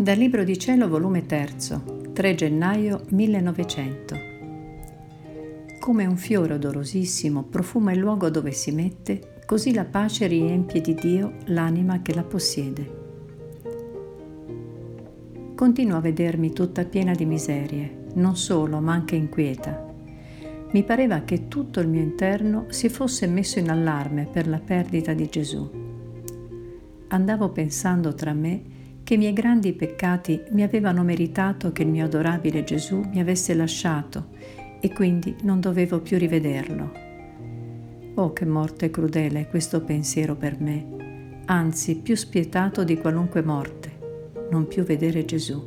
Dal Libro di Cielo, volume 3, 3 gennaio 1900. Come un fiore odorosissimo profuma il luogo dove si mette, così la pace riempie di Dio l'anima che la possiede. Continuo a vedermi tutta piena di miserie, non solo, ma anche inquieta. Mi pareva che tutto il mio interno si fosse messo in allarme per la perdita di Gesù. Andavo pensando tra me che i miei grandi peccati mi avevano meritato che il mio adorabile Gesù mi avesse lasciato e quindi non dovevo più rivederlo. Oh, che morte crudele questo pensiero per me, anzi più spietato di qualunque morte, non più vedere Gesù,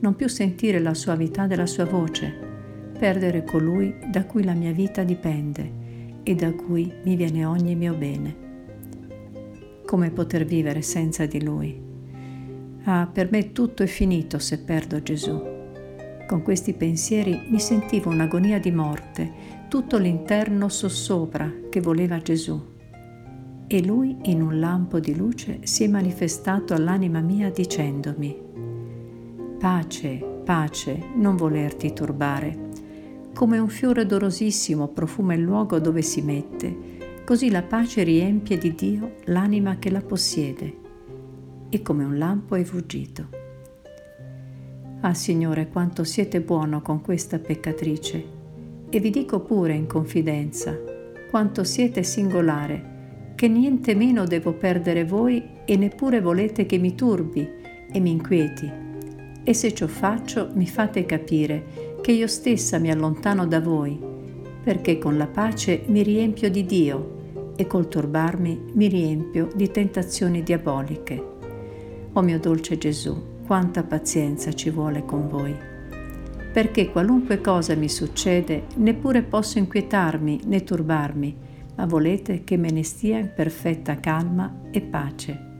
non più sentire la suavità della sua voce, perdere colui da cui la mia vita dipende e da cui mi viene ogni mio bene. Come poter vivere senza di lui? Ah, per me tutto è finito se perdo Gesù. Con questi pensieri mi sentivo un'agonia di morte, tutto l'interno sossopra che voleva Gesù. E lui in un lampo di luce si è manifestato all'anima mia dicendomi, Pace, pace, non volerti turbare. Come un fiore dorosissimo profuma il luogo dove si mette, così la pace riempie di Dio l'anima che la possiede e come un lampo è fuggito. Ah Signore, quanto siete buono con questa peccatrice e vi dico pure in confidenza quanto siete singolare, che niente meno devo perdere voi e neppure volete che mi turbi e mi inquieti. E se ciò faccio mi fate capire che io stessa mi allontano da voi, perché con la pace mi riempio di Dio e col turbarmi mi riempio di tentazioni diaboliche. O mio dolce Gesù, quanta pazienza ci vuole con voi. Perché qualunque cosa mi succede, neppure posso inquietarmi né turbarmi, ma volete che me ne stia in perfetta calma e pace.